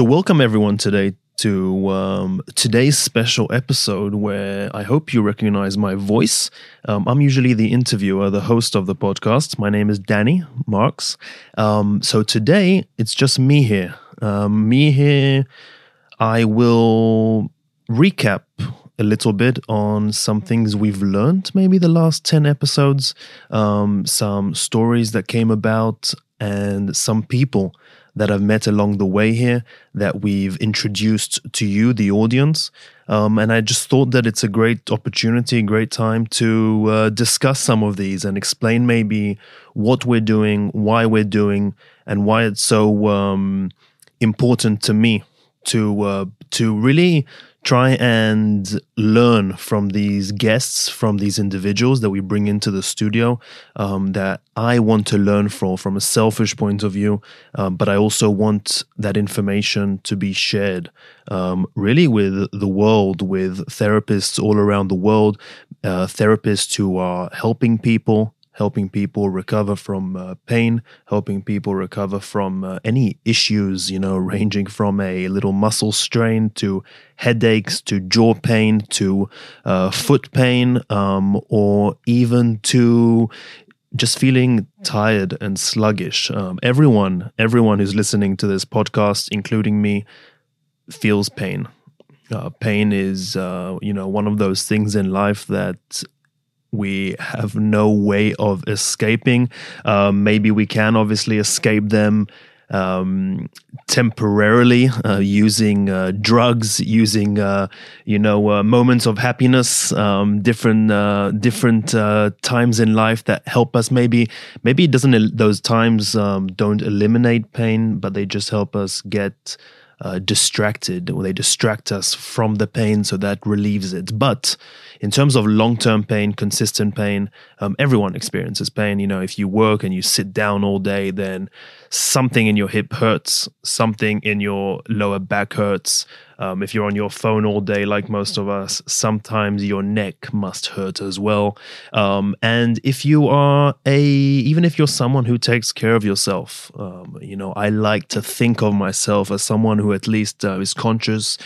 So, welcome everyone today to um, today's special episode where I hope you recognize my voice. Um, I'm usually the interviewer, the host of the podcast. My name is Dani Marks. Um, so, today it's just me here. Um, me here, I will recap a little bit on some things we've learned, maybe the last 10 episodes, um, some stories that came about, and some people that I've met along the way here that we've introduced to you, the audience. Um, and I just thought that it's a great opportunity, a great time to uh, discuss some of these and explain maybe what we're doing, why we're doing, and why it's so um, important to me to uh, to really try and learn from these guests, from these individuals that we bring into the studio um, that I want to learn from, from a selfish point of view. Um, but I also want that information to be shared um, really with the world, with therapists all around the world, uh, therapists who are helping people helping people recover from uh, pain, helping people recover from uh, any issues, you know, ranging from a little muscle strain to headaches to jaw pain to uh, foot pain, um, or even to just feeling tired and sluggish. Um, everyone, everyone who's listening to this podcast, including me, feels pain. Uh, pain is, uh, you know, one of those things in life that we have no way of escaping. Um, maybe we can obviously escape them um, temporarily uh, using uh, drugs, using uh, you know uh, moments of happiness, um, different uh, different uh, times in life that help us. Maybe maybe it doesn't those times um, don't eliminate pain, but they just help us get. Distracted or they distract us from the pain so that relieves it but in terms of long term pain, consistent pain, um, everyone experiences pain. You know, if you work and you sit down all day, then something in your hip hurts, something in your lower back hurts. Um, if you're on your phone all day, like most of us, sometimes your neck must hurt as well. Um, and if you are a, even if you're someone who takes care of yourself, um, you know, I like to think of myself as someone who at least uh, is conscious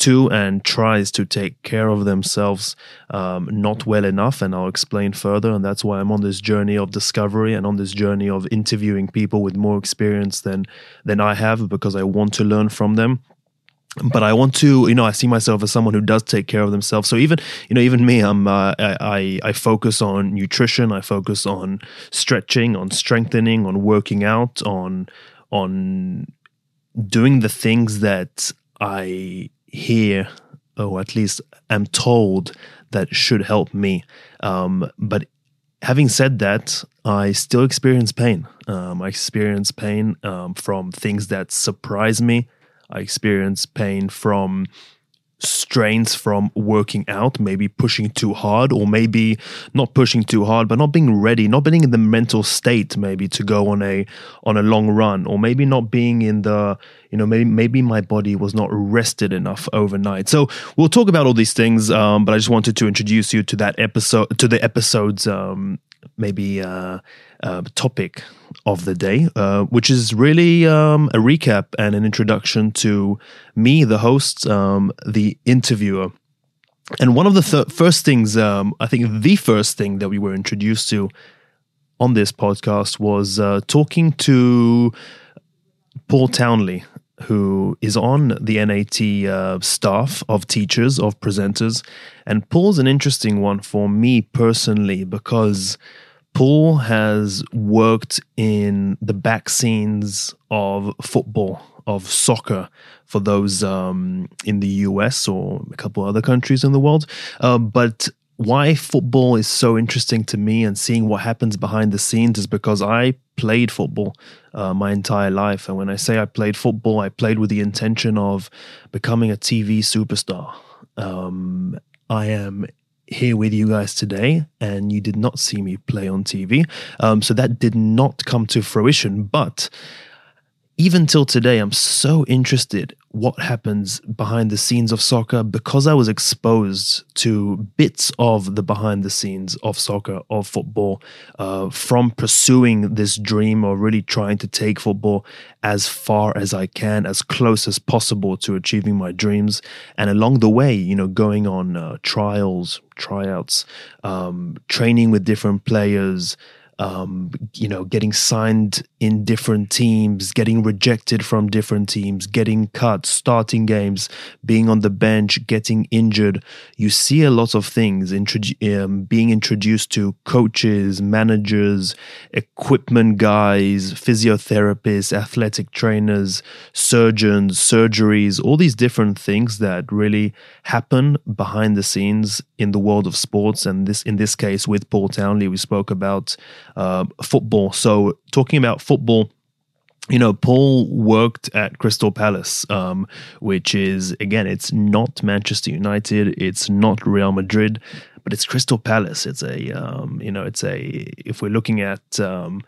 to and tries to take care of themselves um, not well enough. And I'll explain further. And that's why I'm on this journey of discovery and on this journey of interviewing people with more experience than than I have because I want to learn from them but I want to, you know, I see myself as someone who does take care of themselves. So even, you know, even me, I'm, uh, I, I focus on nutrition. I focus on stretching, on strengthening, on working out, on, on doing the things that I hear, or at least am told that should help me. Um, but having said that, I still experience pain. Um, I experience pain um, from things that surprise me. I experience pain from strains from working out, maybe pushing too hard, or maybe not pushing too hard, but not being ready, not being in the mental state maybe to go on a on a long run, or maybe not being in the you know maybe maybe my body was not rested enough overnight. So we'll talk about all these things, um, but I just wanted to introduce you to that episode to the episodes um, maybe. Uh, uh, topic of the day, uh, which is really um, a recap and an introduction to me, the host, um, the interviewer. And one of the th- first things, um, I think the first thing that we were introduced to on this podcast was uh, talking to Paul Townley, who is on the NAT uh, staff of teachers, of presenters. And Paul's an interesting one for me personally because Paul has worked in the back scenes of football, of soccer, for those um, in the US or a couple other countries in the world. Uh, but why football is so interesting to me and seeing what happens behind the scenes is because I played football uh, my entire life. And when I say I played football, I played with the intention of becoming a TV superstar. Um, I am here with you guys today, and you did not see me play on TV. Um, so that did not come to fruition. But even till today, I'm so interested what happens behind the scenes of soccer because I was exposed to bits of the behind the scenes of soccer, of football, uh, from pursuing this dream of really trying to take football as far as I can, as close as possible to achieving my dreams. And along the way, you know, going on uh, trials, tryouts, um, training with different players um, you know, getting signed in different teams, getting rejected from different teams, getting cut, starting games, being on the bench, getting injured. You see a lot of things, um, being introduced to coaches, managers, equipment guys, physiotherapists, athletic trainers, surgeons, surgeries, all these different things that really happen behind the scenes in the world of sports. And this, in this case, with Paul Townley, we spoke about uh, football. So, talking about football, you know, Paul worked at Crystal Palace, um, which is, again, it's not Manchester United, it's not Real Madrid, but it's Crystal Palace. It's a, um, you know, it's a, if we're looking at, um,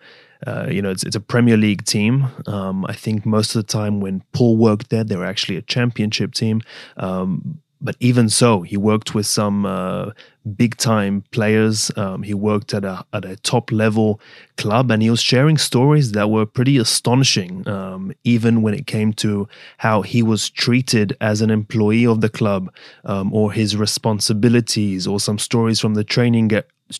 uh, you know, it's, it's a Premier League team. Um, I think most of the time when Paul worked there, they were actually a championship team. Um, but even so, he worked with some uh, big time players. Um, he worked at a at a top level club, and he was sharing stories that were pretty astonishing. Um, even when it came to how he was treated as an employee of the club, um, or his responsibilities, or some stories from the training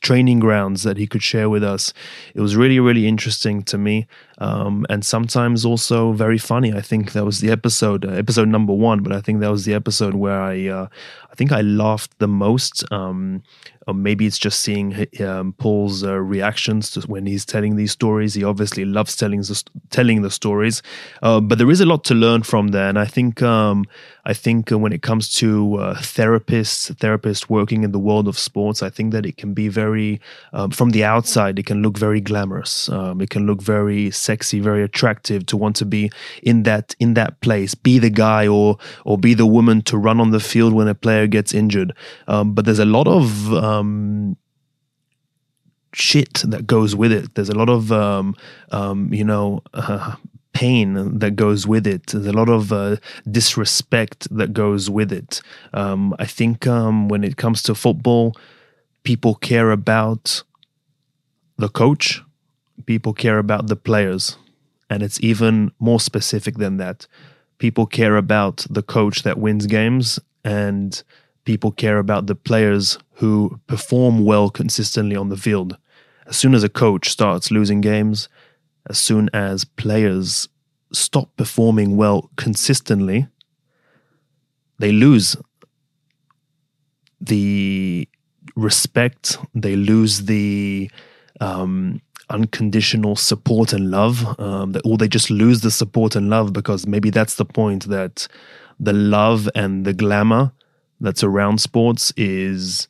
training grounds that he could share with us. It was really, really interesting to me, um, and sometimes also very funny. I think that was the episode, uh, episode number one, but I think that was the episode where I, uh, I think I laughed the most. Um, or maybe it's just seeing um, Paul's uh, reactions to when he's telling these stories. He obviously loves telling the, telling the stories, uh, but there is a lot to learn from there. And I think um, I think when it comes to uh, therapists, therapists working in the world of sports, I think that it can be very um, from the outside. It can look very glamorous. Um, it can look very sexy, very attractive to want to be in that in that place, be the guy or or be the woman to run on the field when a player gets injured. Um, but there's a lot of um, shit that goes with it. There's a lot of, um, um, you know, uh, pain that goes with it. There's a lot of uh, disrespect that goes with it. Um, I think um, when it comes to football, people care about the coach, people care about the players. And it's even more specific than that. People care about the coach that wins games and people care about the players who perform well consistently on the field. As soon as a coach starts losing games, as soon as players stop performing well consistently, they lose the respect, they lose the um, unconditional support and love, um, or they just lose the support and love because maybe that's the point that the love and the glamour that's around sports is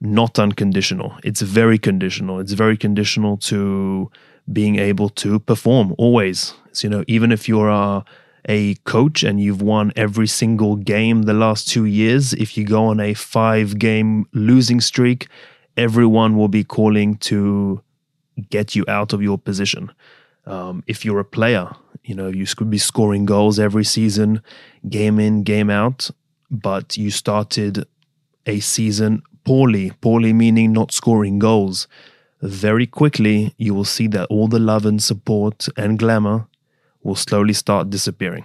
not unconditional. It's very conditional. It's very conditional to being able to perform always. So, you know, even if you're a, a coach and you've won every single game the last two years, if you go on a five game losing streak, everyone will be calling to get you out of your position. Um, if you're a player, you know, you could be scoring goals every season, game in, game out, but you started a season poorly, poorly meaning not scoring goals. Very quickly, you will see that all the love and support and glamour will slowly start disappearing.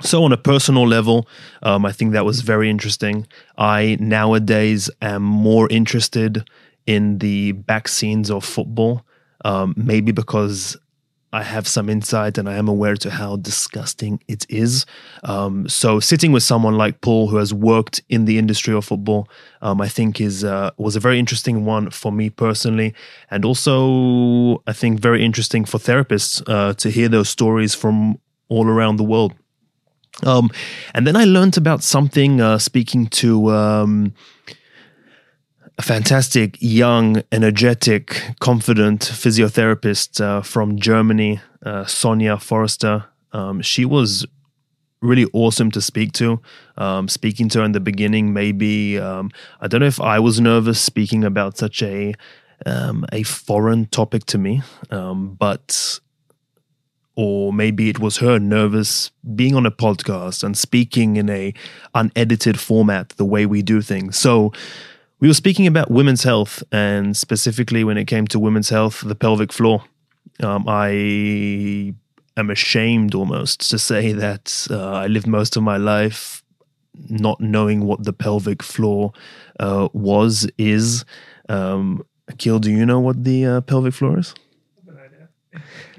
So, on a personal level, um, I think that was very interesting. I nowadays am more interested in the back scenes of football, um, maybe because I have some insight and I am aware to how disgusting it is. Um, so sitting with someone like Paul, who has worked in the industry of football, um, I think is uh, was a very interesting one for me personally, and also I think very interesting for therapists uh, to hear those stories from all around the world. Um, and then I learned about something uh, speaking to um, a fantastic, young, energetic, confident physiotherapist uh, from Germany, uh, Sonia Forrester. Um, she was really awesome to speak to. Um, speaking to her in the beginning, maybe um, I don't know if I was nervous speaking about such a um, a foreign topic to me, um, but or maybe it was her nervous being on a podcast and speaking in a unedited format the way we do things so we were speaking about women's health and specifically when it came to women's health the pelvic floor um, i am ashamed almost to say that uh, i lived most of my life not knowing what the pelvic floor uh, was is um, Akil, do you know what the uh, pelvic floor is?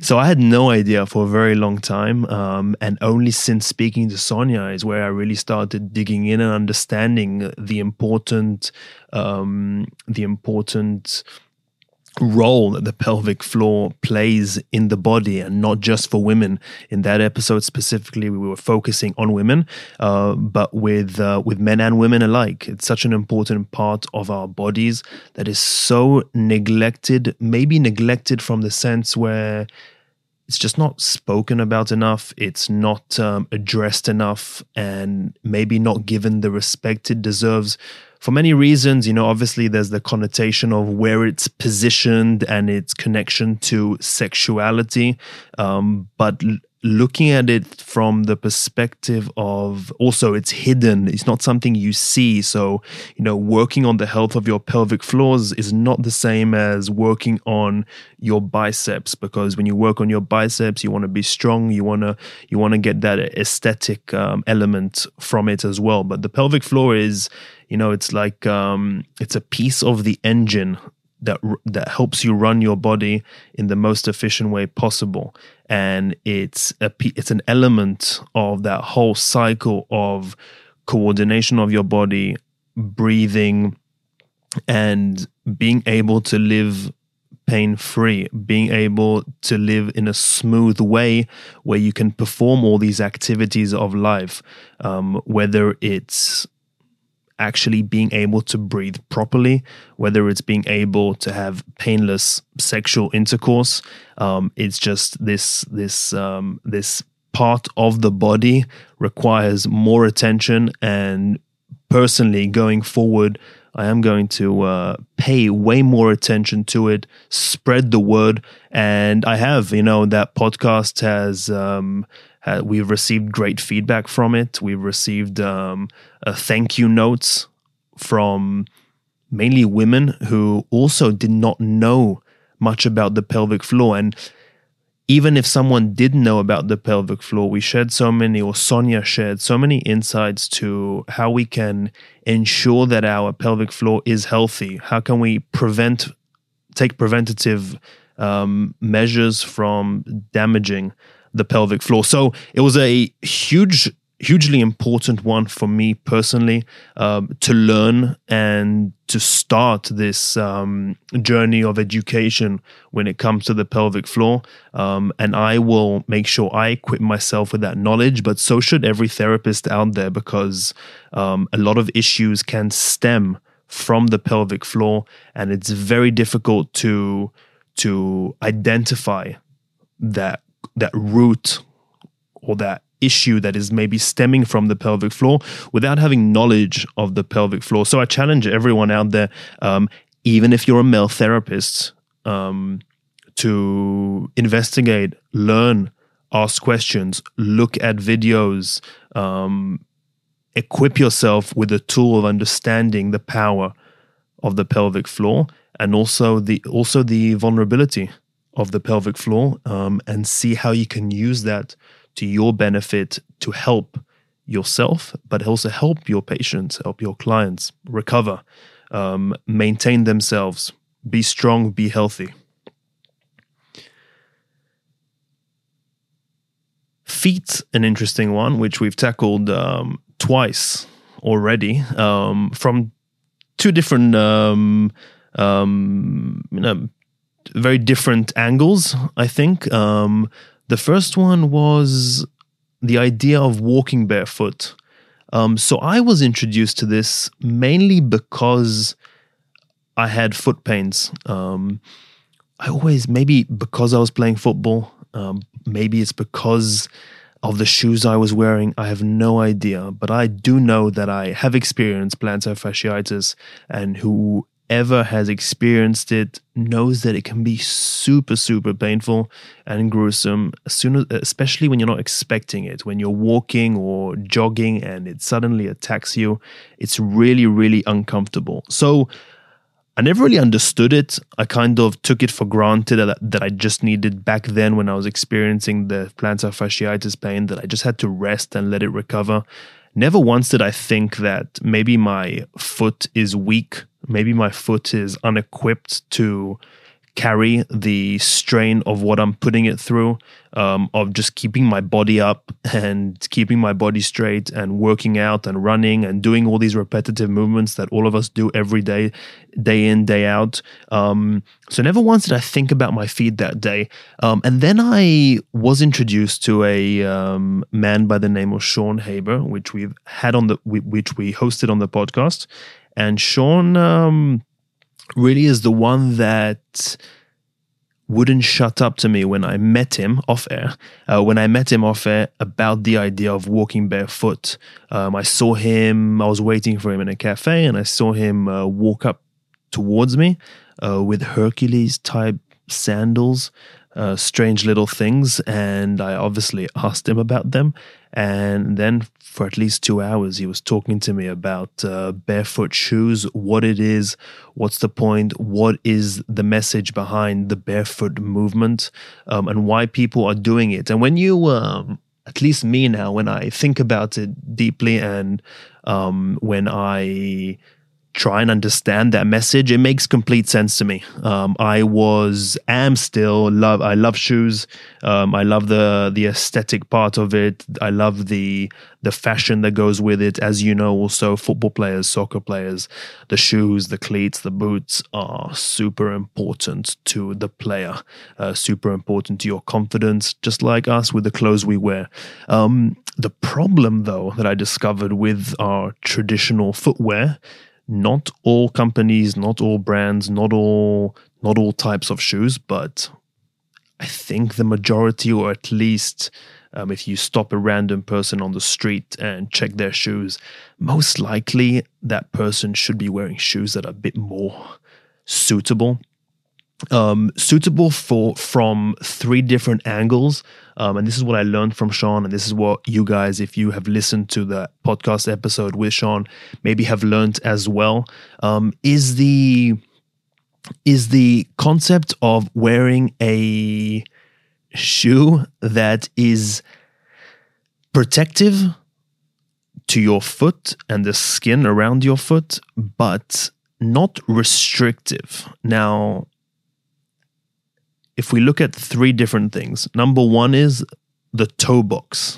So I had no idea for a very long time, um, and only since speaking to Sonia is where I really started digging in and understanding the important, um, the important role that the pelvic floor plays in the body and not just for women in that episode specifically we were focusing on women uh, but with uh, with men and women alike it's such an important part of our bodies that is so neglected maybe neglected from the sense where it's just not spoken about enough. It's not um, addressed enough, and maybe not given the respect it deserves for many reasons. You know, obviously, there's the connotation of where it's positioned and its connection to sexuality. Um, but looking at it from the perspective of also it's hidden it's not something you see so you know working on the health of your pelvic floors is not the same as working on your biceps because when you work on your biceps you want to be strong you want to you want to get that aesthetic um, element from it as well but the pelvic floor is you know it's like um, it's a piece of the engine that that helps you run your body in the most efficient way possible. And it's a it's an element of that whole cycle of coordination of your body breathing and being able to live pain free being able to live in a smooth way where you can perform all these activities of life um, whether it's actually being able to breathe properly, whether it's being able to have painless sexual intercourse. Um, it's just this this um, this part of the body requires more attention. And personally, going forward, I am going to uh, pay way more attention to it, spread the word, and I have. You know that podcast has. Um, uh, we've received great feedback from it. We've received um, thank you notes from mainly women who also did not know much about the pelvic floor. And even if someone did know about the pelvic floor, we shared so many, or Sonia shared so many insights to how we can ensure that our pelvic floor is healthy. How can we prevent, take preventative um, measures from damaging the pelvic floor. So it was a huge, hugely important one for me personally um, to learn and to start this um, journey of education when it comes to the pelvic floor. Um, and I will make sure I equip myself with that knowledge, but so should every therapist out there because um, a lot of issues can stem from the pelvic floor, and it's very difficult to to identify that that root or that issue that is maybe stemming from the pelvic floor without having knowledge of the pelvic floor. So I challenge everyone out there, um, even if you're a male therapist, um, to investigate, learn, ask questions, look at videos, um, equip yourself with a tool of understanding the power of the pelvic floor and also the also the vulnerability of the pelvic floor um, and see how you can use that to your benefit to help yourself, but also help your patients, help your clients recover, um, maintain themselves, be strong, be healthy. Feet, an interesting one, which we've tackled um, twice already um, from two different um, um, you know, very different angles, I think. Um, the first one was the idea of walking barefoot. Um, so I was introduced to this mainly because I had foot pains. Um, I always, maybe because I was playing football, um, maybe it's because of the shoes I was wearing. I have no idea, but I do know that I have experienced plantar fasciitis and who whoever has experienced it knows that it can be super, super painful and gruesome. As soon as, especially when you're not expecting it, when you're walking or jogging and it suddenly attacks you, it's really, really uncomfortable. So I never really understood it. I kind of took it for granted that, that I just needed back then when I was experiencing the plantar fasciitis pain that I just had to rest and let it recover. Never once did I think that maybe my foot is weak, maybe my foot is unequipped to carry the strain of what I'm putting it through, um, of just keeping my body up and keeping my body straight and working out and running and doing all these repetitive movements that all of us do every day, day in, day out. Um, so never once did I think about my feet that day. Um, and then I was introduced to a um, man by the name of Sean Haber, which we've had on the, which we hosted on the podcast. And Sean, um, really is the one that wouldn't shut up to me when I met him off air. Uh, when I met him off air about the idea of walking barefoot, um, I saw him, I was waiting for him in a cafe, and I saw him uh, walk up towards me uh, with Hercules type sandals uh, strange little things, and I obviously asked him about them. And then for at least two hours, he was talking to me about uh, barefoot shoes, what it is, what's the point, what is the message behind the barefoot movement, um, and why people are doing it. And when you, um, at least me now, when I think about it deeply and um, when I try and understand that message, it makes complete sense to me. Um, I was, am still love. I love shoes. Um, I love the the aesthetic part of it. I love the the fashion that goes with it. As you know, also football players, soccer players, the shoes, the cleats, the boots are super important to the player. Uh, super important to your confidence, just like us with the clothes we wear. Um, the problem, though, that I discovered with our traditional footwear not all companies, not all brands, not all not all types of shoes, but I think the majority, or at least um, if you stop a random person on the street and check their shoes, most likely that person should be wearing shoes that are a bit more suitable um, suitable for from three different angles. Um, and this is what I learned from Sean, and this is what you guys, if you have listened to the podcast episode with Sean, maybe have learned as well. Um, is the is the concept of wearing a shoe that is protective to your foot and the skin around your foot, but not restrictive. Now, if we look at three different things, number one is the toe box.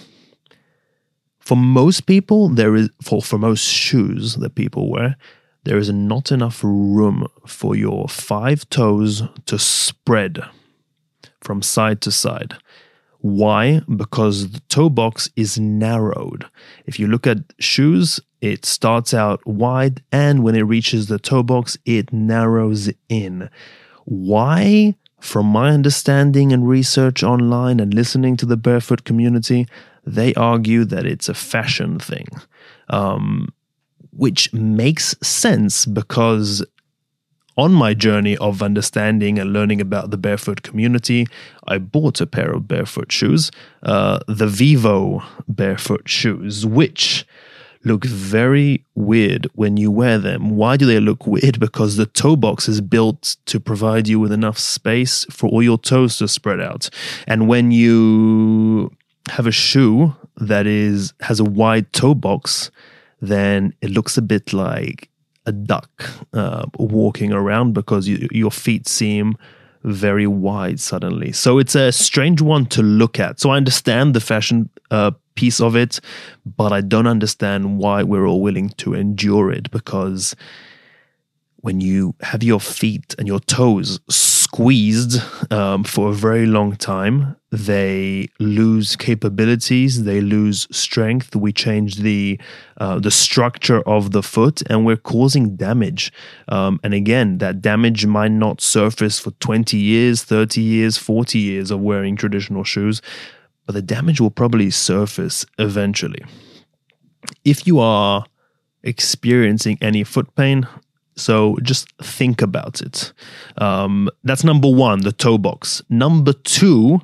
For most people, there is for, for most shoes that people wear, there is not enough room for your five toes to spread from side to side. Why? Because the toe box is narrowed. If you look at shoes, it starts out wide, and when it reaches the toe box, it narrows in. Why? From my understanding and research online and listening to the barefoot community, they argue that it's a fashion thing, um, which makes sense because on my journey of understanding and learning about the barefoot community, I bought a pair of barefoot shoes, uh, the Vivo barefoot shoes, which look very weird when you wear them. Why do they look weird? Because the toe box is built to provide you with enough space for all your toes to spread out. And when you have a shoe that is has a wide toe box, then it looks a bit like a duck uh, walking around because you, your feet seem very wide suddenly. So it's a strange one to look at. So I understand the fashion uh, piece of it, but I don't understand why we're all willing to endure it because when you have your feet and your toes squeezed um, for a very long time, they lose capabilities, they lose strength. We change the uh, the structure of the foot, and we're causing damage. Um, and again, that damage might not surface for twenty years, thirty years, forty years of wearing traditional shoes, but the damage will probably surface eventually. If you are experiencing any foot pain, So just think about it. Um, that's number one, the toe box. Number two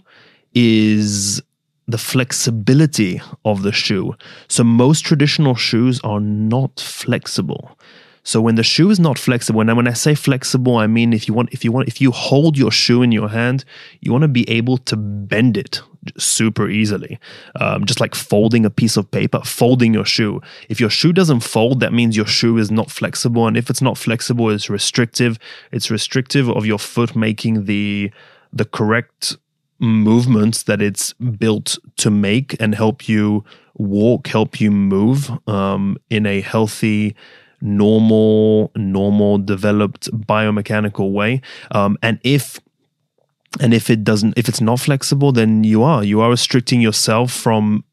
is the flexibility of the shoe. So most traditional shoes are not flexible. So when the shoe is not flexible, and when I say flexible, I mean if you want, if you want, if you hold your shoe in your hand, you want to be able to bend it super easily, um, just like folding a piece of paper, folding your shoe. If your shoe doesn't fold, that means your shoe is not flexible, and if it's not flexible, it's restrictive. It's restrictive of your foot making the the correct movements that it's built to make and help you walk, help you move um, in a healthy normal, normal, developed biomechanical way. Um, and if and if it doesn't, if it's not flexible, then you are you are restricting yourself from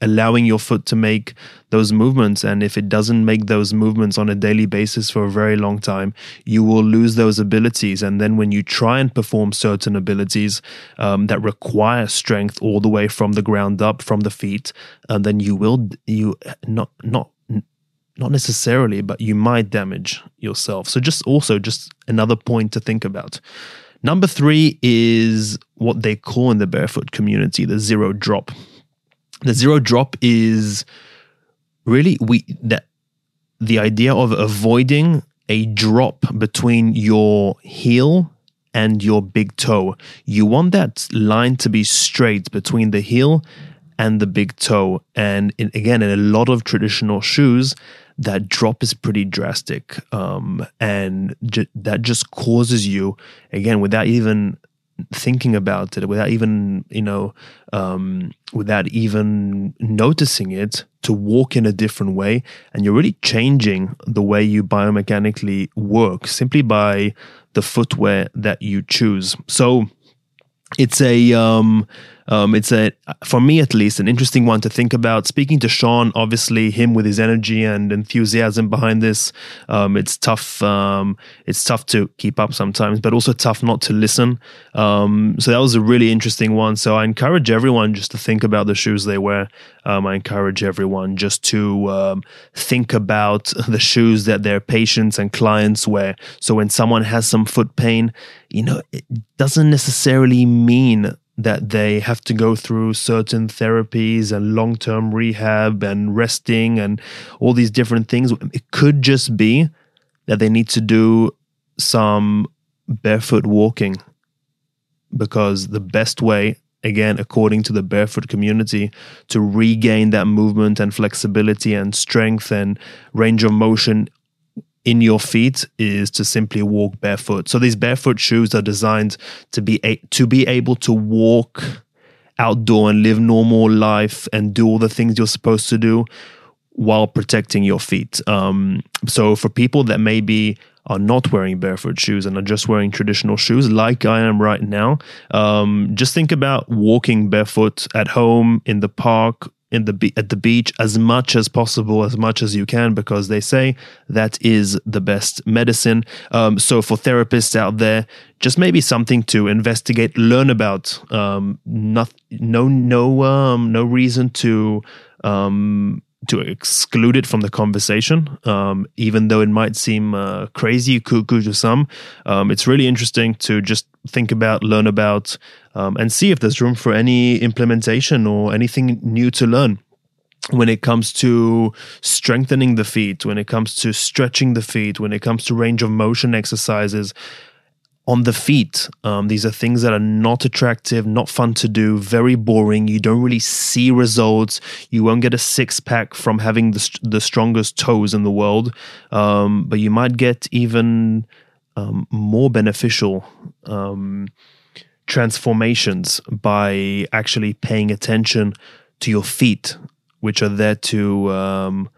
allowing your foot to make those movements. And if it doesn't make those movements on a daily basis for a very long time, you will lose those abilities. And then when you try and perform certain abilities um, that require strength all the way from the ground up, from the feet, and then you will you not not not necessarily, but you might damage yourself. So just also just another point to think about. Number three is what they call in the barefoot community the zero drop. The zero drop is really we that the idea of avoiding a drop between your heel and your big toe. You want that line to be straight between the heel and the big toe. And in, again, in a lot of traditional shoes, that drop is pretty drastic. Um, and that just causes you, again, without even thinking about it, without even, you know, um, without even noticing it, to walk in a different way. And you're really changing the way you biomechanically work simply by the footwear that you choose. So it's a, um, um, it's a, for me at least, an interesting one to think about. Speaking to Sean, obviously him with his energy and enthusiasm behind this, um, it's tough. Um, it's tough to keep up sometimes, but also tough not to listen. Um, so that was a really interesting one. So I encourage everyone just to think about the shoes they wear. Um, I encourage everyone just to um, think about the shoes that their patients and clients wear. So when someone has some foot pain, you know, it doesn't necessarily mean that they have to go through certain therapies and long term rehab and resting and all these different things. It could just be that they need to do some barefoot walking because the best way again according to the barefoot community to regain that movement and flexibility and strength and range of motion in your feet is to simply walk barefoot. So these barefoot shoes are designed to be a- to be able to walk outdoor and live normal life and do all the things you're supposed to do while protecting your feet. Um, so for people that maybe are not wearing barefoot shoes and are just wearing traditional shoes, like I am right now, um, just think about walking barefoot at home, in the park, in the at the beach as much as possible, as much as you can, because they say that is the best medicine. Um, so for therapists out there, just maybe something to investigate, learn about. Um, not, no, no, um, no reason to um, to exclude it from the conversation, um, even though it might seem uh, crazy, cuckoo to some. Um, it's really interesting to just think about, learn about, um, and see if there's room for any implementation or anything new to learn when it comes to strengthening the feet, when it comes to stretching the feet, when it comes to range of motion exercises on the feet. Um, these are things that are not attractive, not fun to do, very boring. You don't really see results. You won't get a six pack from having the, the strongest toes in the world, um, but you might get even um, more beneficial um, transformations by actually paying attention to your feet, which are there to um,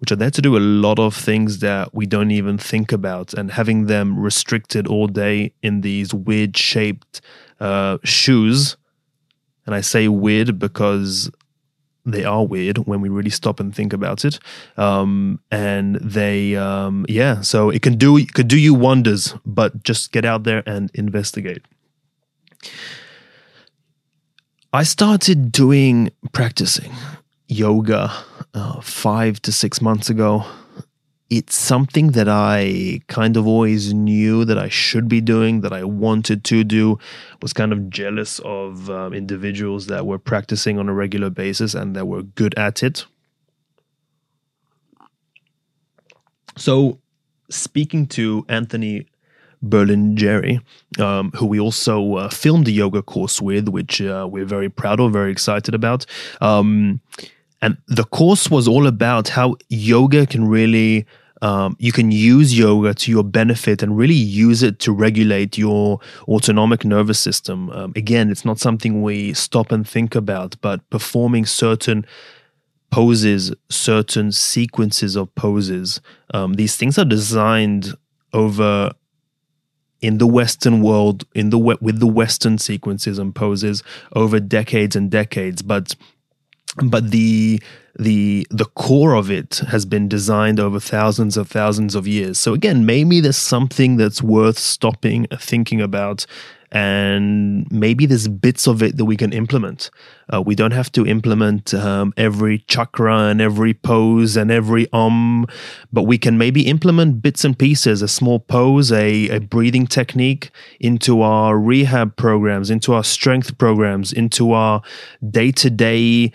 which are there to do a lot of things that we don't even think about, and having them restricted all day in these weird shaped uh, shoes. And I say weird because they are weird when we really stop and think about it. Um, and they, um, yeah, so it can do it could do you wonders, but just get out there and investigate. I started doing practicing yoga uh, five to six months ago. it's something that I kind of always knew that I should be doing, that I wanted to do. Was kind of jealous of um, individuals that were practicing on a regular basis and that were good at it. So, speaking to Anthony Berlingeri, um, who we also uh, filmed the yoga course with, which uh, we're very proud of, very excited about. Um, and the course was all about how yoga can really um, you can use yoga to your benefit and really use it to regulate your autonomic nervous system. Um, again, it's not something we stop and think about, but performing certain poses, certain sequences of poses, um, these things are designed over in the Western world, in the with the Western sequences and poses over decades and decades, but but the the the core of it has been designed over thousands of thousands of years. So again, maybe there's something that's worth stopping, thinking about, and maybe there's bits of it that we can implement. Uh, we don't have to implement um, every chakra and every pose and every um, but we can maybe implement bits and pieces, a small pose, a, a breathing technique into our rehab programs, into our strength programs, into our day to day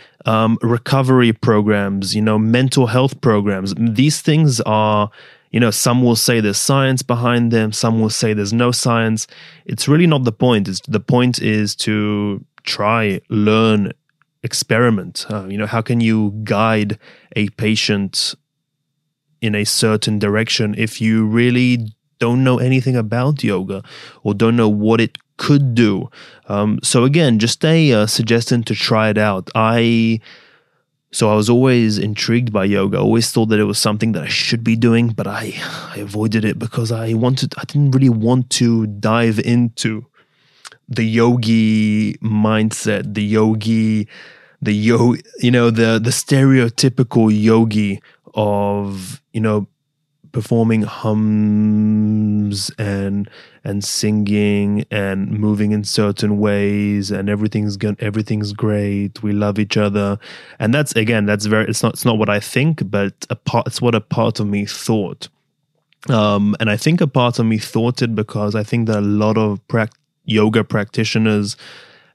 recovery programs, you know, mental health programs. These things are you know, some will say there's science behind them, some will say there's no science. It's really not the point. It's, the point is to try, learn, experiment. Uh, you know, how can you guide a patient in a certain direction if you really don't know anything about yoga or don't know what it could do? Um, so again, just a uh, suggestion to try it out. I so I was always intrigued by yoga. Always thought that it was something that I should be doing, but I, I avoided it because I wanted I didn't really want to dive into the yogi mindset, the yogi the yo you know the the stereotypical yogi of you know performing hums and and singing and moving in certain ways and everything's good everything's great. We love each other. And that's again that's very it's not it's not what i think but a part it's what a part of me thought. Um and i think a part of me thought it because i think that a lot of pra- yoga practitioners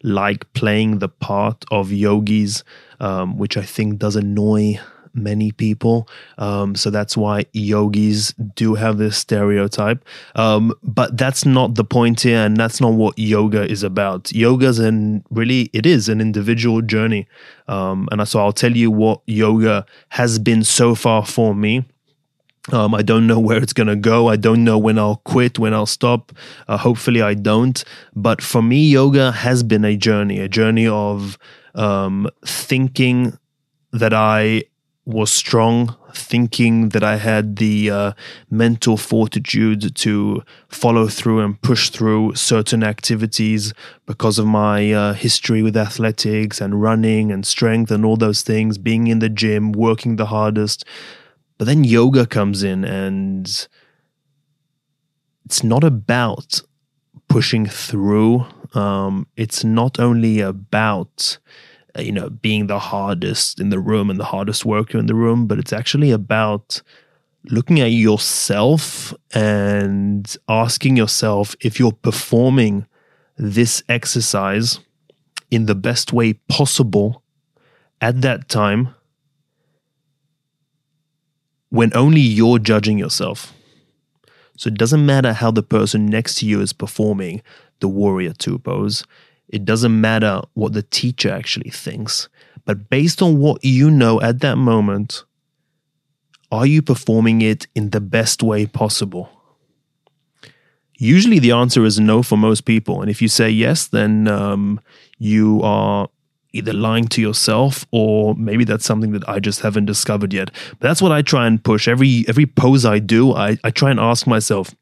like playing the part of yogis um, which i think does annoy many people. Um, so that's why yogis do have this stereotype. Um, but that's not the point here, and that's not what yoga is about. Yoga is an really it is an individual journey. Um, and so I'll tell you what yoga has been so far for me. Um, I don't know where it's going to go. I don't know when I'll quit, when I'll stop. Uh, hopefully, I don't. But for me, yoga has been a journey, a journey of um, thinking that I was strong, thinking that I had the uh, mental fortitude to follow through and push through certain activities because of my uh, history with athletics and running and strength and all those things, being in the gym, working the hardest. But then yoga comes in, and it's not about pushing through. Um, it's not only about Uh, you know, being the hardest in the room and the hardest worker in the room, but it's actually about looking at yourself and asking yourself if you're performing this exercise in the best way possible at that time when only you're judging yourself. So it doesn't matter how the person next to you is performing the warrior two pose. It doesn't matter what the teacher actually thinks, but based on what you know at that moment, are you performing it in the best way possible? Usually the answer is no for most people. And if you say yes, then um, you are either lying to yourself or maybe that's something that I just haven't discovered yet. But that's what I try and push. Every every pose I do, I, I try and ask myself,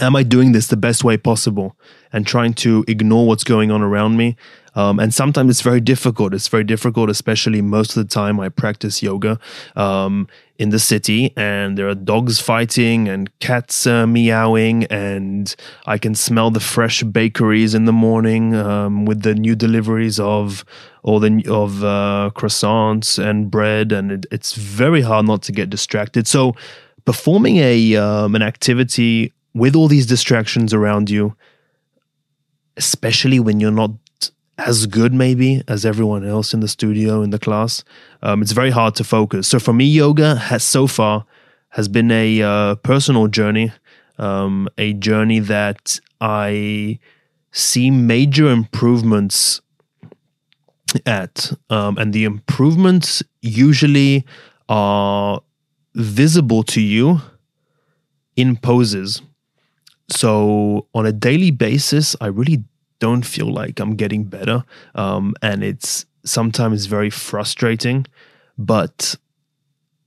am I doing this the best way possible and trying to ignore what's going on around me? Um, and sometimes it's very difficult. It's very difficult, especially most of the time I practice yoga um, in the city and there are dogs fighting and cats uh, meowing and I can smell the fresh bakeries in the morning um, with the new deliveries of all the of uh, croissants and bread and it, it's very hard not to get distracted. So performing a um, an activity with all these distractions around you, especially when you're not as good maybe as everyone else in the studio in the class, um, it's very hard to focus. So for me, yoga has so far has been a uh, personal journey, um, a journey that I see major improvements at, um, and the improvements usually are visible to you in poses. So on a daily basis, I really don't feel like I'm getting better. Um, and it's sometimes very frustrating. But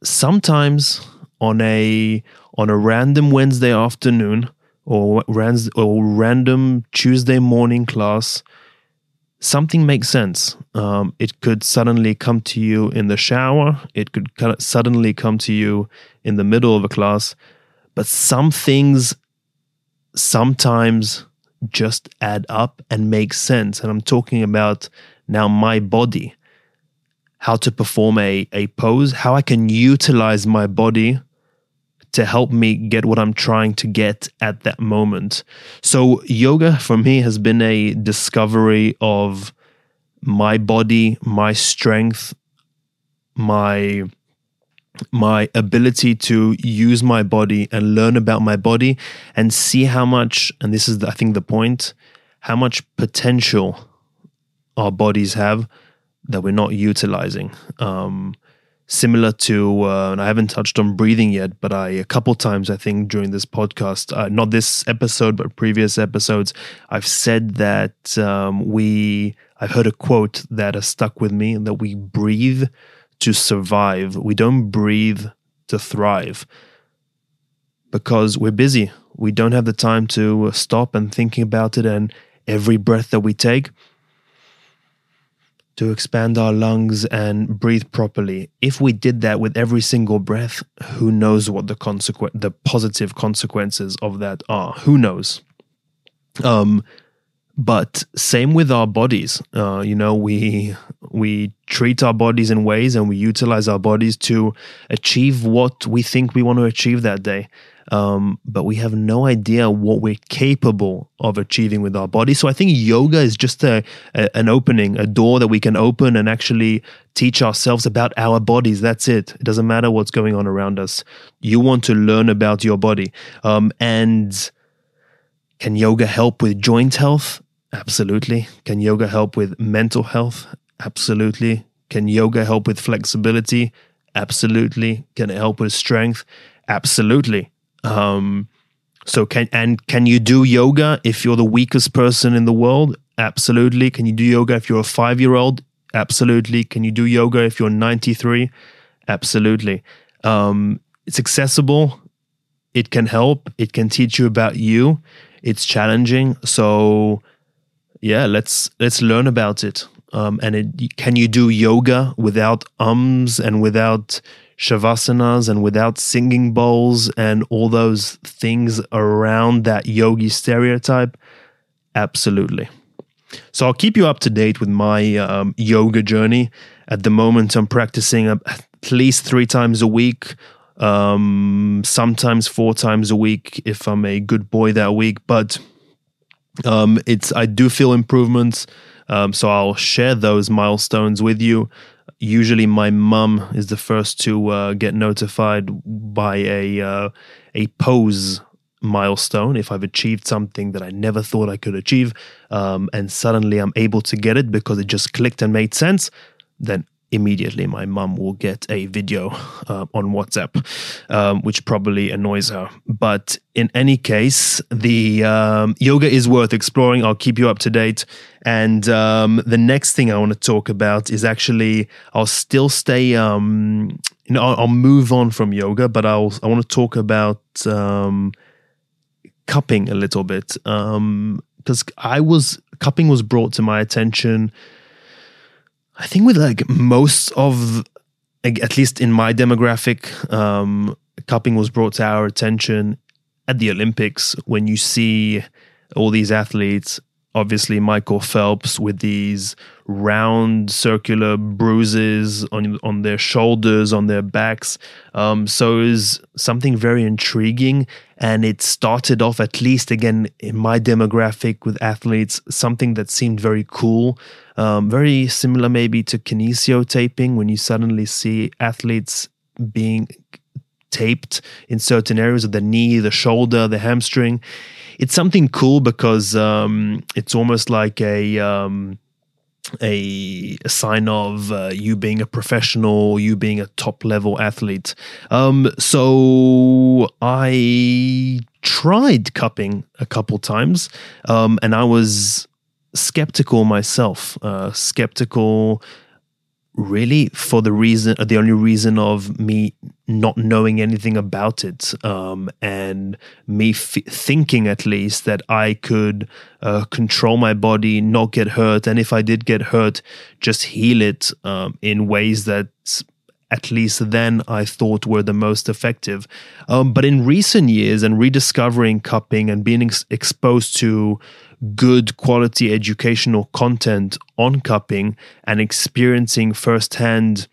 sometimes on a on a random Wednesday afternoon or or random Tuesday morning class, something makes sense. Um, it could suddenly come to you in the shower. It could suddenly come to you in the middle of a class. But some things sometimes just add up and make sense. And I'm talking about now my body, how to perform a, a pose, how I can utilize my body to help me get what I'm trying to get at that moment. So, yoga for me has been a discovery of my body, my strength, my my ability to use my body and learn about my body and see how much and this is i think the point how much potential our bodies have that we're not utilizing. Um, similar to uh, and i haven't touched on breathing yet but i a couple times i think during this podcast uh, not this episode but previous episodes i've said that um, we i've heard a quote that has stuck with me that we breathe to survive. We don't breathe to thrive because we're busy. We don't have the time to stop and thinking about it. And every breath that we take, to expand our lungs and breathe properly. If we did that with every single breath, who knows what the consequent, the positive consequences of that are? Who knows? Um, but same with our bodies. Uh, you know, we we treat our bodies in ways and we utilize our bodies to achieve what we think we want to achieve that day. Um, but we have no idea what we're capable of achieving with our body. So I think yoga is just a, a, an opening, a door that we can open and actually teach ourselves about our bodies. That's it. It doesn't matter what's going on around us. You want to learn about your body. Um, and can yoga help with joint health? Absolutely. Can yoga help with mental health? Absolutely. Can yoga help with flexibility? Absolutely. Can it help with strength? Absolutely. Um, so can and can you do yoga if you're the weakest person in the world? Absolutely. Can you do yoga if you're a five year old? Absolutely. Can you do yoga if you're 93? Absolutely. Um, it's accessible. It can help. It can teach you about you. It's challenging. So yeah, let's let's learn about it. Um, and it, can you do yoga without oms and without shavasanas and without singing bowls and all those things around that yogi stereotype? Absolutely. So I'll keep you up to date with my um, yoga journey. At the moment, I'm practicing at least three times a week, um, sometimes four times a week if I'm a good boy that week. But um, it's I do feel improvements, um, so I'll share those milestones with you. Usually, my mum is the first to uh, get notified by a uh, a pose milestone if I've achieved something that I never thought I could achieve, um, and suddenly I'm able to get it because it just clicked and made sense. Then immediately my mum will get a video uh, on WhatsApp, um, which probably annoys her. But in any case, the um, yoga is worth exploring. I'll keep you up to date. And um, the next thing I want to talk about is actually I'll still stay. Um, you know, I'll, move on from yoga, but I'll I want to talk about um, cupping a little bit because um, I was cupping was brought to my attention I think with like most of, at least in my demographic, um, cupping was brought to our attention at the Olympics when you see all these athletes obviously Michael Phelps with these round circular bruises on on their shoulders, on their backs. Um, so it was something very intriguing, and it started off at least again in my demographic with athletes, something that seemed very cool, um, very similar maybe to kinesio taping when you suddenly see athletes being taped in certain areas of the knee, the shoulder, the hamstring. It's something cool because um, it's almost like a um, a, a, sign of uh, you being a professional, you being a top level athlete. Um, so I tried cupping a couple times, um, and I was skeptical myself. Uh, skeptical really for the reason the only reason of me not knowing anything about it um, and me f- thinking at least that i could uh, control my body not get hurt and if i did get hurt just heal it um, in ways that at least then I thought were the most effective. Um, but in recent years and rediscovering cupping and being ex- exposed to good quality educational content on cupping and experiencing firsthand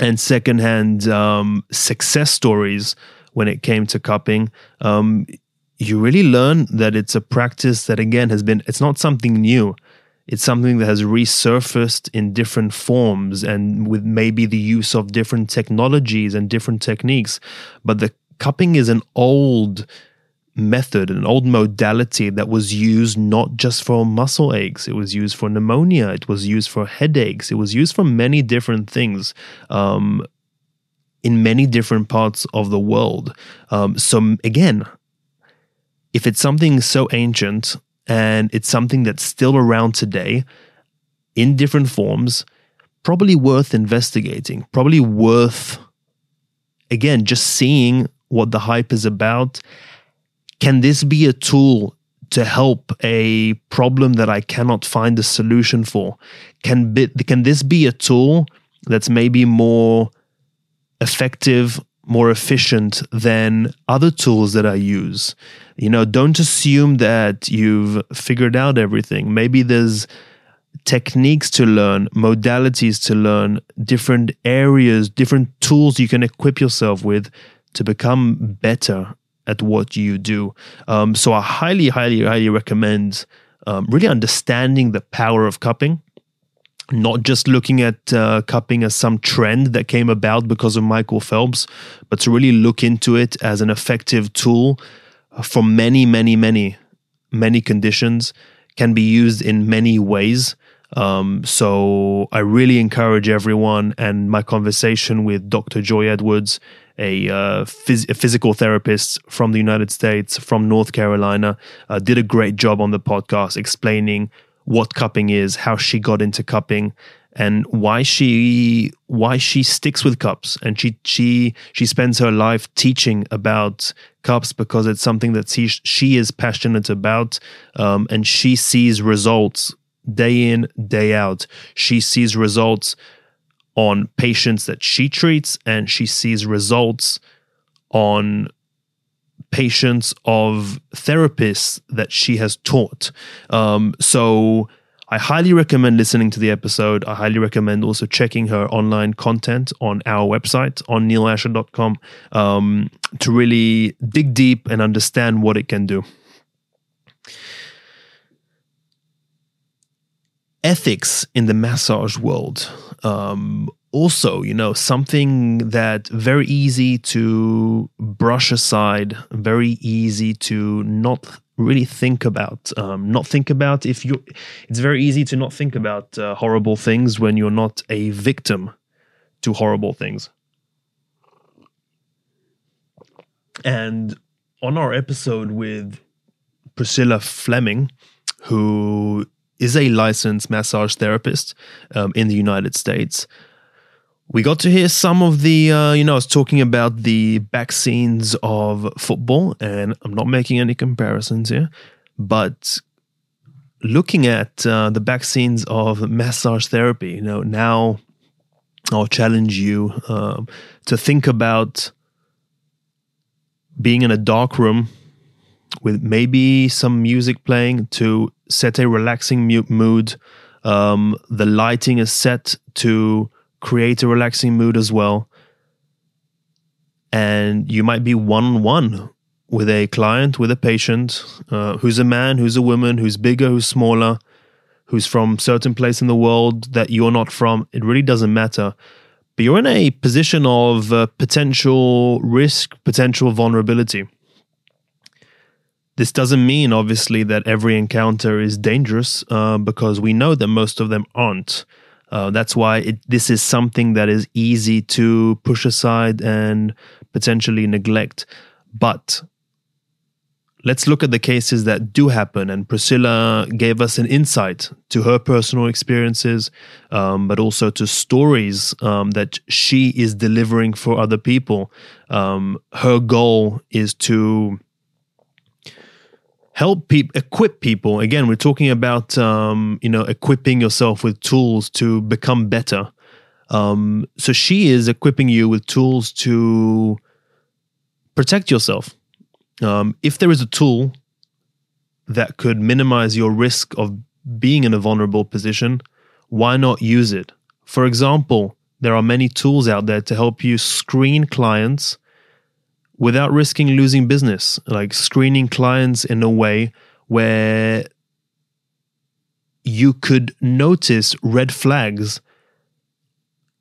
and secondhand um, success stories when it came to cupping, um, you really learn that it's a practice that again has been. It's not something new. It's something that has resurfaced in different forms and with maybe the use of different technologies and different techniques. But the cupping is an old method, an old modality that was used not just for muscle aches, it was used for pneumonia, it was used for headaches, it was used for many different things. Um, in many different parts of the world. Um, so, again, if it's something so ancient and it's something that's still around today in different forms, probably worth investigating, probably worth, again, just seeing what the hype is about can this be a tool to help a problem that I cannot find a solution for? Can be, can this be a tool that's maybe more effective, more efficient than other tools that I use? You know, don't assume that you've figured out everything. Maybe there's techniques to learn, modalities to learn, different areas, different tools you can equip yourself with to become better at what you do. Um, so I highly, highly, highly recommend um, really understanding the power of cupping. Not just looking at uh, cupping as some trend that came about because of Michael Phelps, but to really look into it as an effective tool for many, many, many, many conditions, can be used in many ways. Um, so I really encourage everyone, and my conversation with Dr. Joy Edwards a, uh, phys- a, physical therapist from the United States, from North Carolina, uh, did a great job on the podcast explaining what cupping is, how she got into cupping, and why she why she sticks with cups. And she she she spends her life teaching about cups because it's something that she she is passionate about, um, and she sees results day in day out. She sees results on patients that she treats and she sees results on patients of therapists that she has taught. Um, so I highly recommend listening to the episode. I highly recommend also checking her online content on our website on neilasher.com um, to really dig deep and understand what it can do. Ethics in the massage world um, also, you know, something that very easy to brush aside, very easy to not really think about. Um, not think about if you. It's very easy to not think about uh, horrible things when you're not a victim to horrible things. And on our episode with Priscilla Fleming, who is a licensed massage therapist um, in the United States. We got to hear some of the, uh, you know, I was talking about the back scenes of football, and I'm not making any comparisons here, but looking at uh, the back scenes of massage therapy, you know, now I'll challenge you um, to think about being in a dark room with maybe some music playing to set a relaxing mood. Um, the lighting is set to create a relaxing mood as well. And you might be one on one with a client, with a patient, uh, who's a man, who's a woman, who's bigger, who's smaller, who's from certain place in the world that you're not from. It really doesn't matter. But you're in a position of uh, potential risk, potential vulnerability. This doesn't mean, obviously, that every encounter is dangerous, uh, because we know that most of them aren't. Uh, that's why it, this is something that is easy to push aside and potentially neglect. But let's look at the cases that do happen. And Priscilla gave us an insight to her personal experiences, um, but also to stories um, that she is delivering for other people. Um, her goal is to help people equip people. Again we're talking about um, you know equipping yourself with tools to become better. Um, so she is equipping you with tools to protect yourself. Um, if there is a tool that could minimize your risk of being in a vulnerable position, why not use it? For example, there are many tools out there to help you screen clients without risking losing business, like screening clients in a way where you could notice red flags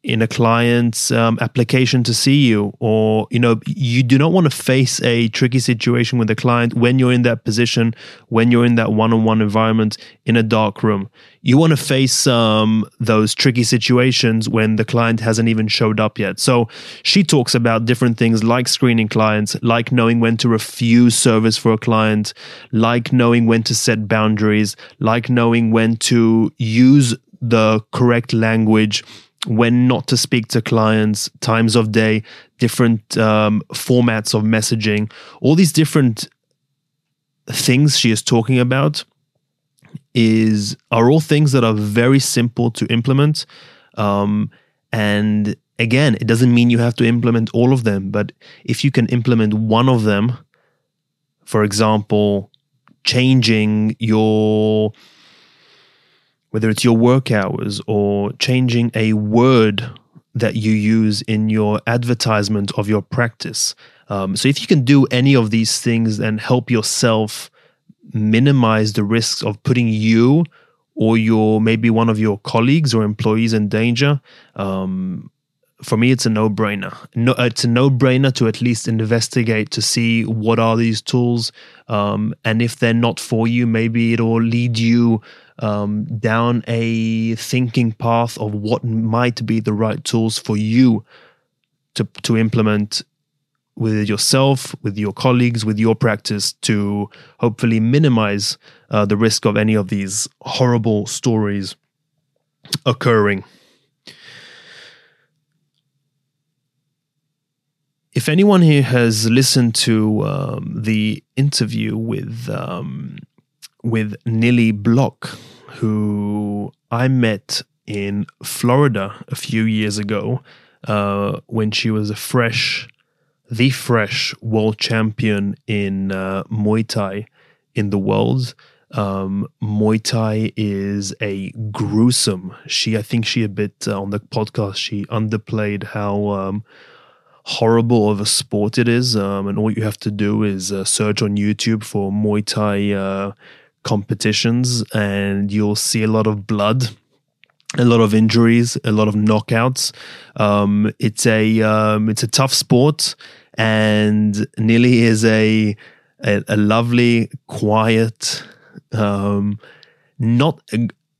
in a client's um, application to see you or you know you do not want to face a tricky situation with a client when you're in that position when you're in that one-on-one environment in a dark room. You want to face um, those tricky situations when the client hasn't even showed up yet. So she talks about different things like screening clients like knowing when to refuse service for a client like knowing when to set boundaries like knowing when to use the correct language when not to speak to clients, times of day, different um, formats of messaging, all these different things she is talking about is are all things that are very simple to implement. Um, and again, it doesn't mean you have to implement all of them, but if you can implement one of them, for example, changing your whether it's your work hours or changing a word that you use in your advertisement of your practice. Um, so, if you can do any of these things and help yourself minimize the risks of putting you or your maybe one of your colleagues or employees in danger, um, for me, it's a no-brainer. No, it's a no-brainer to at least investigate to see what are these tools, um, and if they're not for you, maybe it'll lead you um, down a thinking path of what might be the right tools for you to to implement with yourself, with your colleagues, with your practice to hopefully minimize uh, the risk of any of these horrible stories occurring. If anyone here has listened to um, the interview with um, with Nili Block, who I met in Florida a few years ago uh, when she was a fresh, the fresh world champion in uh, Muay Thai in the world. Um, Muay Thai is a gruesome. She, I think, she a bit uh, on the podcast. She underplayed how um, horrible of a sport it is, um, and all you have to do is uh, search on YouTube for Muay Thai uh, competitions and you'll see a lot of blood a lot of injuries, a lot of knockouts. Um, it's a um, it's a tough sport, and Nili is a a, a lovely, quiet, um, not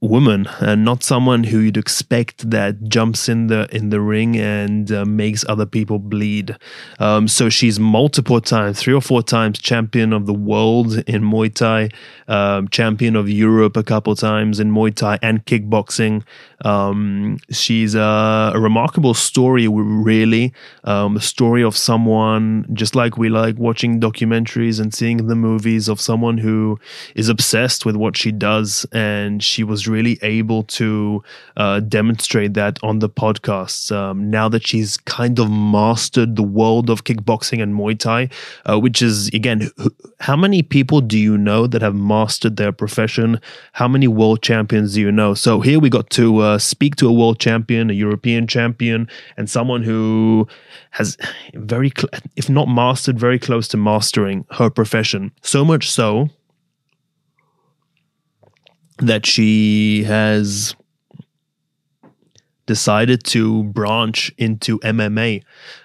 woman and not someone who you'd expect that jumps in the in the ring and uh, makes other people bleed. Um, so she's multiple times, three or four times champion of the world in Muay Thai, um, champion of Europe a couple times in Muay Thai and kickboxing. Um, she's a, a, remarkable story, really. Um, a story of someone, just like we like watching documentaries and seeing the movies of someone who is obsessed with what she does, and she was really able to uh, demonstrate that on the podcast. Um, now that she's kind of mastered the world of kickboxing and Muay Thai, uh, which is again, how many people do you know that have mastered their profession? How many world champions do you know? So here we got to uh, speak to a world champion, a European champion, and someone who has very, cl- if not mastered, very close to mastering her profession. So much so that she has decided to branch into MMA.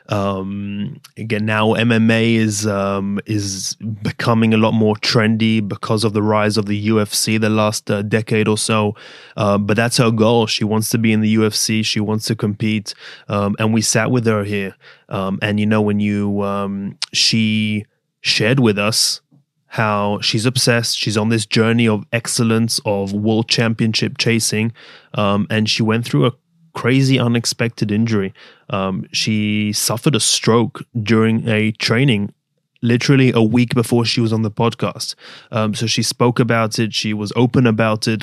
Um, again, now MMA is um, is becoming a lot more trendy because of the rise of the UFC the last uh, decade or so. Uh, but that's her goal. She wants to be in the UFC. She wants to compete. Um, and we sat with her here. Um, and you know, when you um, she shared with us how she's obsessed. She's on this journey of excellence, of world championship chasing, um, and she went through a crazy, unexpected injury. Um, she suffered a stroke during a training. Literally a week before she was on the podcast. Um, so she spoke about it. She was open about it.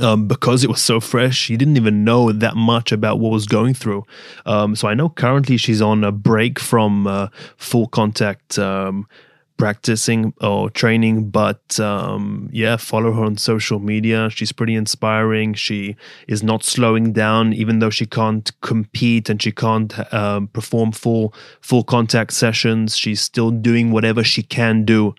Um, because it was so fresh, she didn't even know that much about what was going through. Um, so I know currently she's on a break from uh, full contact um, practicing or training, but um, yeah, follow her on social media. She's pretty inspiring. She is not slowing down, even though she can't compete and she can't um, perform full full contact sessions. She's still doing whatever she can do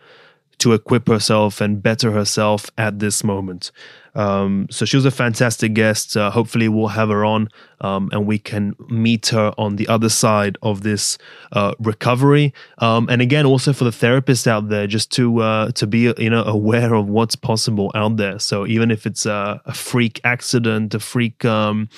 to equip herself and better herself at this moment. Um, so she was a fantastic guest. Uh, hopefully, we'll have her on um, and we can meet her on the other side of this uh, recovery. Um, and again, also for the therapists out there, just to uh, to be you know aware of what's possible out there. So even if it's a, a freak accident, a freak. Um,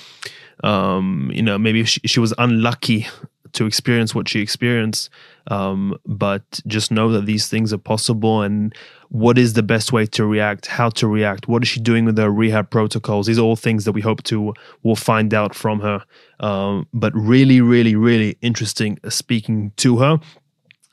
um, you know, maybe she, she was unlucky to experience what she experienced. Um, but just know that these things are possible and what is the best way to react, how to react, what is she doing with her rehab protocols. These are all things that we hope to will find out from her. Um, but really, really, really interesting speaking to her.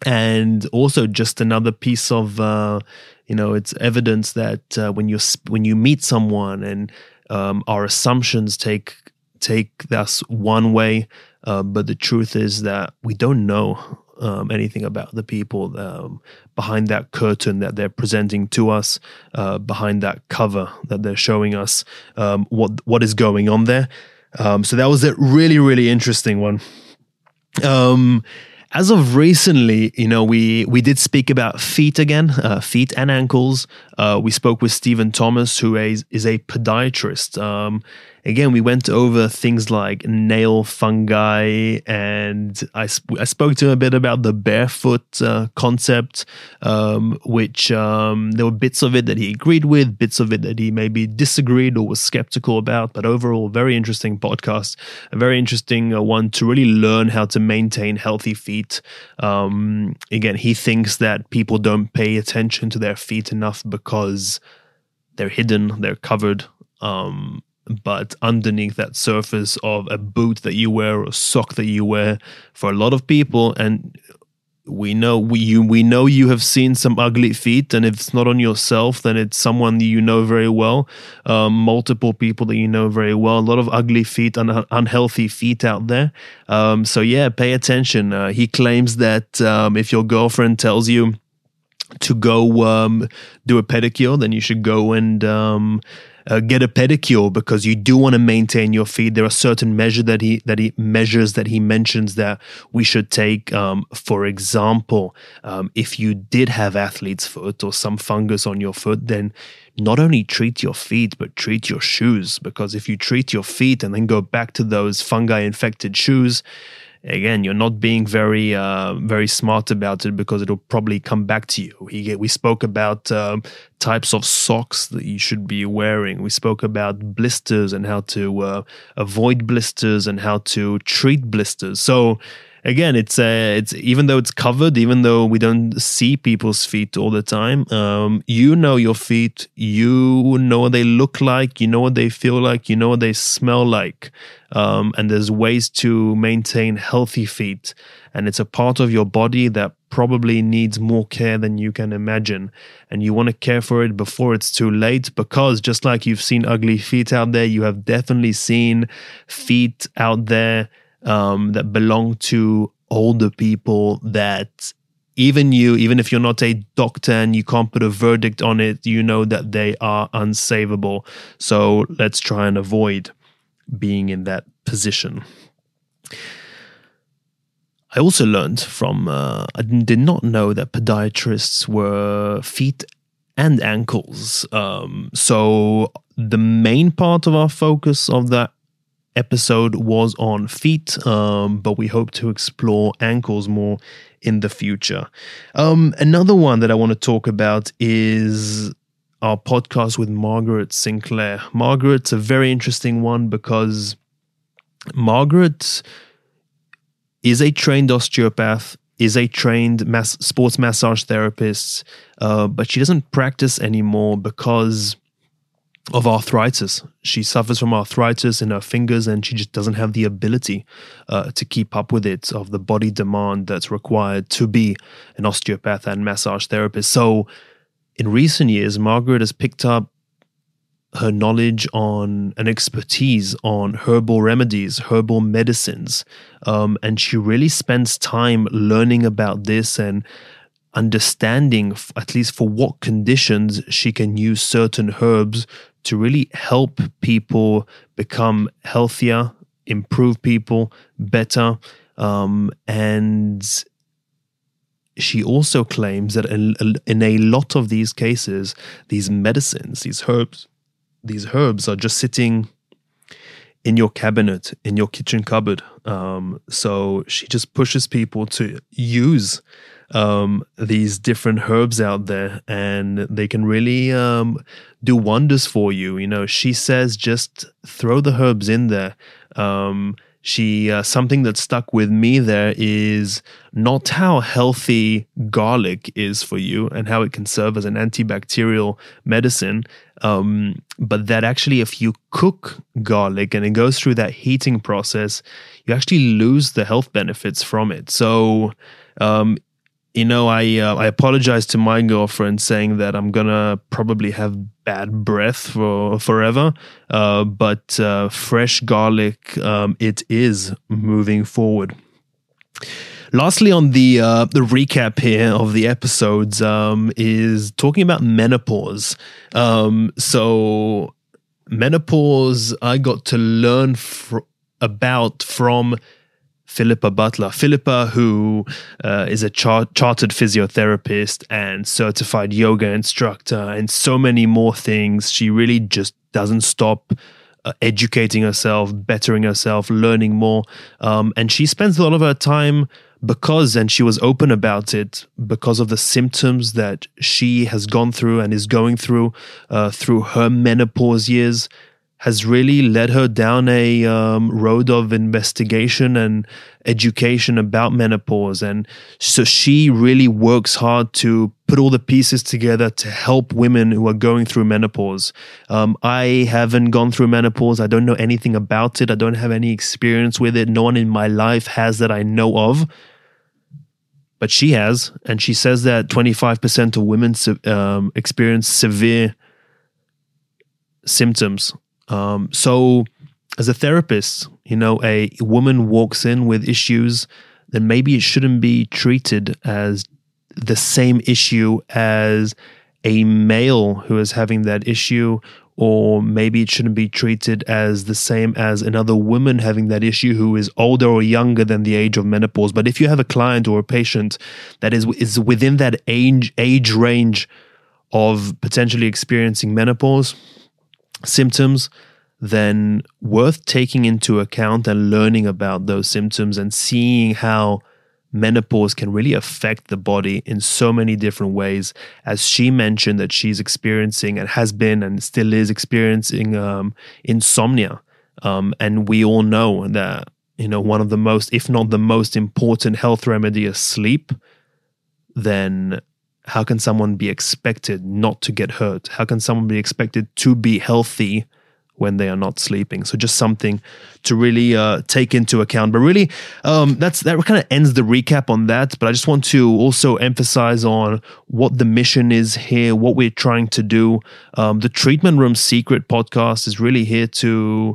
And also just another piece of, uh, you know, it's evidence that uh, when you when you meet someone and um, our assumptions take take us one way, uh, but the truth is that we don't know um, anything about the people um, behind that curtain that they're presenting to us, uh, behind that cover that they're showing us, um, what what is going on there. Um, so that was a really really interesting one. Um, as of recently, you know, we we did speak about feet again, uh, feet and ankles. Uh, we spoke with Stephen Thomas, who is, is a podiatrist. Again, we went over things like nail fungi, and I, sp- I spoke to him a bit about the barefoot uh, concept, um, which um, there were bits of it that he agreed with, bits of it that he maybe disagreed or was skeptical about. But overall, very interesting podcast, a very interesting uh, one to really learn how to maintain healthy feet. Um, again, he thinks that people don't pay attention to their feet enough because they're hidden, they're covered. Um, but underneath that surface of a boot that you wear or sock that you wear for a lot of people and we know we you we know you have seen some ugly feet and if it's not on yourself then it's someone you know very well um, multiple people that you know very well a lot of ugly feet and un- unhealthy feet out there. Um, so yeah pay attention. Uh, he claims that um, if your girlfriend tells you to go um, do a pedicure then you should go and um, uh, get a pedicure because you do want to maintain your feet. There are certain measure that he that he measures that he mentions that we should take. Um, for example, um, if you did have athlete's foot or some fungus on your foot, then not only treat your feet but treat your shoes because if you treat your feet and then go back to those fungi infected shoes again, you're not being very uh, very smart about it because it'll probably come back to you. We, spoke about um, types of socks that you should be wearing. We spoke about blisters and how to uh, avoid blisters and how to treat blisters. So again, it's uh, it's even though it's covered, even though we don't see people's feet all the time, um, you know your feet. You know what they look like. You know what they feel like. You know what they smell like. Um, and there's ways to maintain healthy feet, and it's a part of your body that probably needs more care than you can imagine. And you want to care for it before it's too late because just like you've seen ugly feet out there, you have definitely seen feet out there um, that belong to older people that even you, even if you're not a doctor and you can't put a verdict on it, you know that they are unsavable. So let's try and avoid being in that position. I also learned from, uh, I did not know that podiatrists were feet and ankles. Um, so the main part of our focus of that episode was on feet, um, but we hope to explore ankles more in the future. Um, another one that I want to talk about is our podcast with Margaret Sinclair. Margaret's a very interesting one because Margaret is a trained osteopath, is a trained mass, sports massage therapist, uh, but she doesn't practice anymore because of arthritis. She suffers from arthritis in her fingers and she just doesn't have the ability uh, to keep up with it, of the body demand that's required to be an osteopath and massage therapist. So, in recent years, Margaret has picked up her knowledge on an expertise on herbal remedies, herbal medicines. Um, and she really spends time learning about this and understanding, at least for what conditions, she can use certain herbs to really help people become healthier, improve people better. Um, and she also claims that in, in a lot of these cases, these medicines, these herbs, these herbs are just sitting in your cabinet, in your kitchen cupboard. Um, so she just pushes people to use um, these different herbs out there, and they can really um, do wonders for you. You know, she says just throw the herbs in there. Um, she uh, something that stuck with me there is not how healthy garlic is for you and how it can serve as an antibacterial medicine um, but that actually if you cook garlic and it goes through that heating process you actually lose the health benefits from it so um, you know, I uh, I apologize to my girlfriend saying that I'm gonna probably have bad breath for forever. Uh, but uh, fresh garlic, um, it is moving forward. Lastly, on the uh, the recap here of the episodes um, is talking about menopause. Um, so menopause, I got to learn fr- about from Philippa Butler. Philippa, who uh, is a char- chartered physiotherapist and certified yoga instructor, and so many more things. She really just doesn't stop uh, educating herself, bettering herself, learning more. Um, and she spends a lot of her time because, and she was open about it, because of the symptoms that she has gone through and is going through uh, through her menopause years has really led her down a um, road of investigation and education about menopause. And so she really works hard to put all the pieces together to help women who are going through menopause. Um, I haven't gone through menopause. I don't know anything about it. I don't have any experience with it. No one in my life has that I know of. But she has. And she says that 25% of women um, experience severe symptoms um, so, as a therapist, you know, a woman walks in with issues, then maybe it shouldn't be treated as the same issue as a male who is having that issue, or maybe it shouldn't be treated as the same as another woman having that issue who is older or younger than the age of menopause. But if you have a client or a patient that is is within that age age range of potentially experiencing menopause, symptoms, then worth taking into account and learning about those symptoms and seeing how menopause can really affect the body in so many different ways. As she mentioned, that she's experiencing and has been and still is experiencing um, insomnia. Um, and we all know that you know, one of the most, if not the most important health remedy is sleep, then how can someone be expected not to get hurt? How can someone be expected to be healthy when they are not sleeping? So just something to really uh, take into account. But really, um, that's that kind of ends the recap on that. But I just want to also emphasize on what the mission is here, what we're trying to do. Um, the Treatment Room Secret podcast is really here to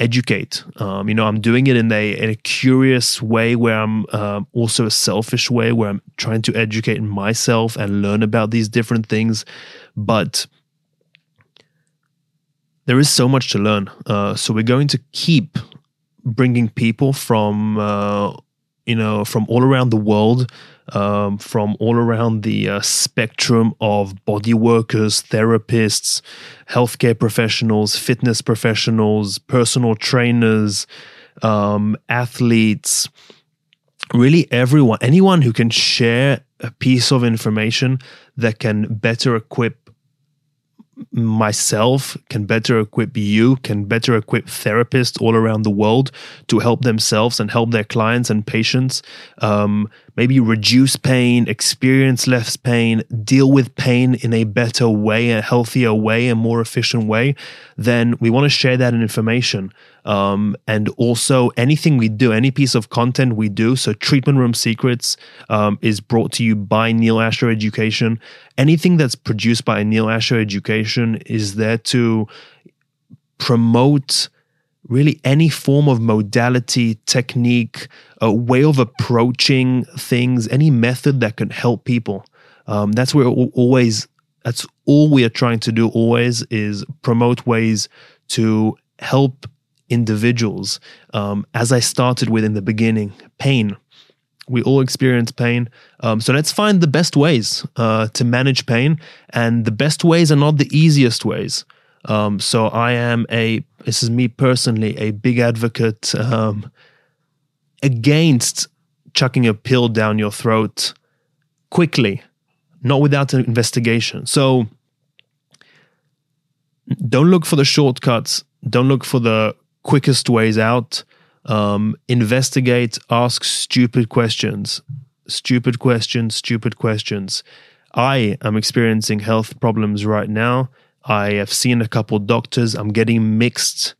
educate. Um, you know, I'm doing it in a in a curious way where I'm um, also a selfish way where I'm trying to educate myself and learn about these different things, but there is so much to learn. Uh, so we're going to keep bringing people from uh, you know from all around the world um, from all around the uh, spectrum of body workers, therapists, healthcare professionals, fitness professionals, personal trainers, um, athletes, really everyone, anyone who can share a piece of information that can better equip myself can better equip you can better equip therapists all around the world to help themselves and help their clients and patients um, maybe reduce pain, experience less pain, deal with pain in a better way, a healthier way, a more efficient way, then we want to share that information. Um, and also, anything we do, any piece of content we do, so Treatment Room Secrets um, is brought to you by Neil Asher Education. Anything that's produced by Neil Asher Education is there to promote really any form of modality, technique, a way of approaching things, any method that can help people. Um, that's where always, that's all we are trying to do always is promote ways to help individuals. Um, as I started with in the beginning, pain. We all experience pain. Um, so let's find the best ways uh, to manage pain. And the best ways are not the easiest ways. Um, so I am a, this is me personally, a big advocate um, against chucking a pill down your throat quickly, not without an investigation. So don't look for the shortcuts. Don't look for the quickest ways out. Um, investigate, ask stupid questions. Stupid questions, stupid questions. I am experiencing health problems right now I have seen a couple doctors. I'm getting mixed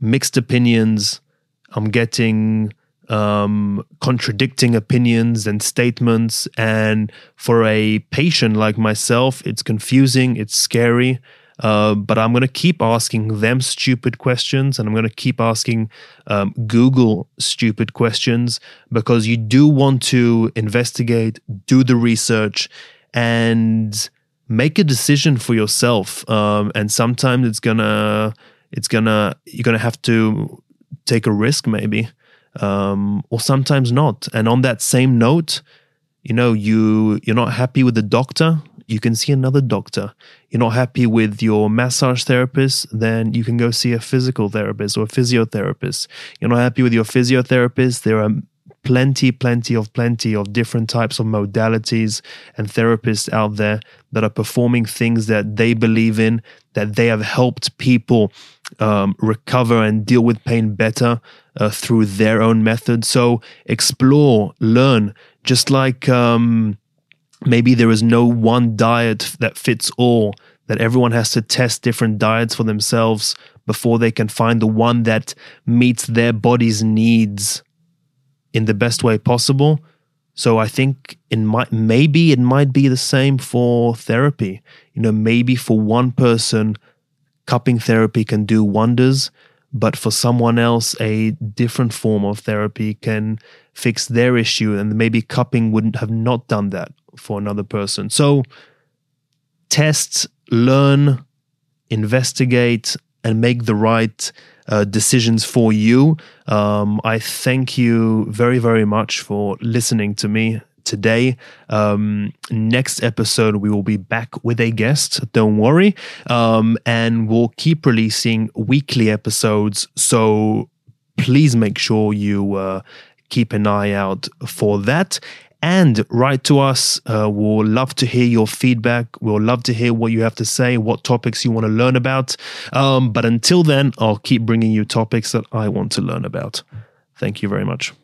mixed opinions. I'm getting um, contradicting opinions and statements. And for a patient like myself, it's confusing, it's scary. Uh, but I'm going to keep asking them stupid questions and I'm going to keep asking um, Google stupid questions because you do want to investigate, do the research, and make a decision for yourself um, and sometimes it's gonna it's gonna you're gonna have to take a risk maybe um, or sometimes not. And on that same note you know you you're not happy with the doctor you can see another doctor. You're not happy with your massage therapist then you can go see a physical therapist or a physiotherapist. You're not happy with your physiotherapist there are plenty, plenty of plenty of different types of modalities and therapists out there that are performing things that they believe in, that they have helped people um, recover and deal with pain better uh, through their own method. So explore, learn, just like um, maybe there is no one diet that fits all, that everyone has to test different diets for themselves before they can find the one that meets their body's needs in the best way possible. So I think it might maybe it might be the same for therapy. You know, maybe for one person, cupping therapy can do wonders, but for someone else, a different form of therapy can fix their issue, and maybe cupping wouldn't have not done that for another person. So test, learn, investigate, and make the right uh, decisions for you. Um, I thank you very, very much for listening to me today. Um, next episode, we will be back with a guest. Don't worry. Um, and we'll keep releasing weekly episodes. So please make sure you uh, keep an eye out for that and write to us. Uh, we'll love to hear your feedback. We'll love to hear what you have to say, what topics you want to learn about. Um, but until then, I'll keep bringing you topics that I want to learn about. Thank you very much.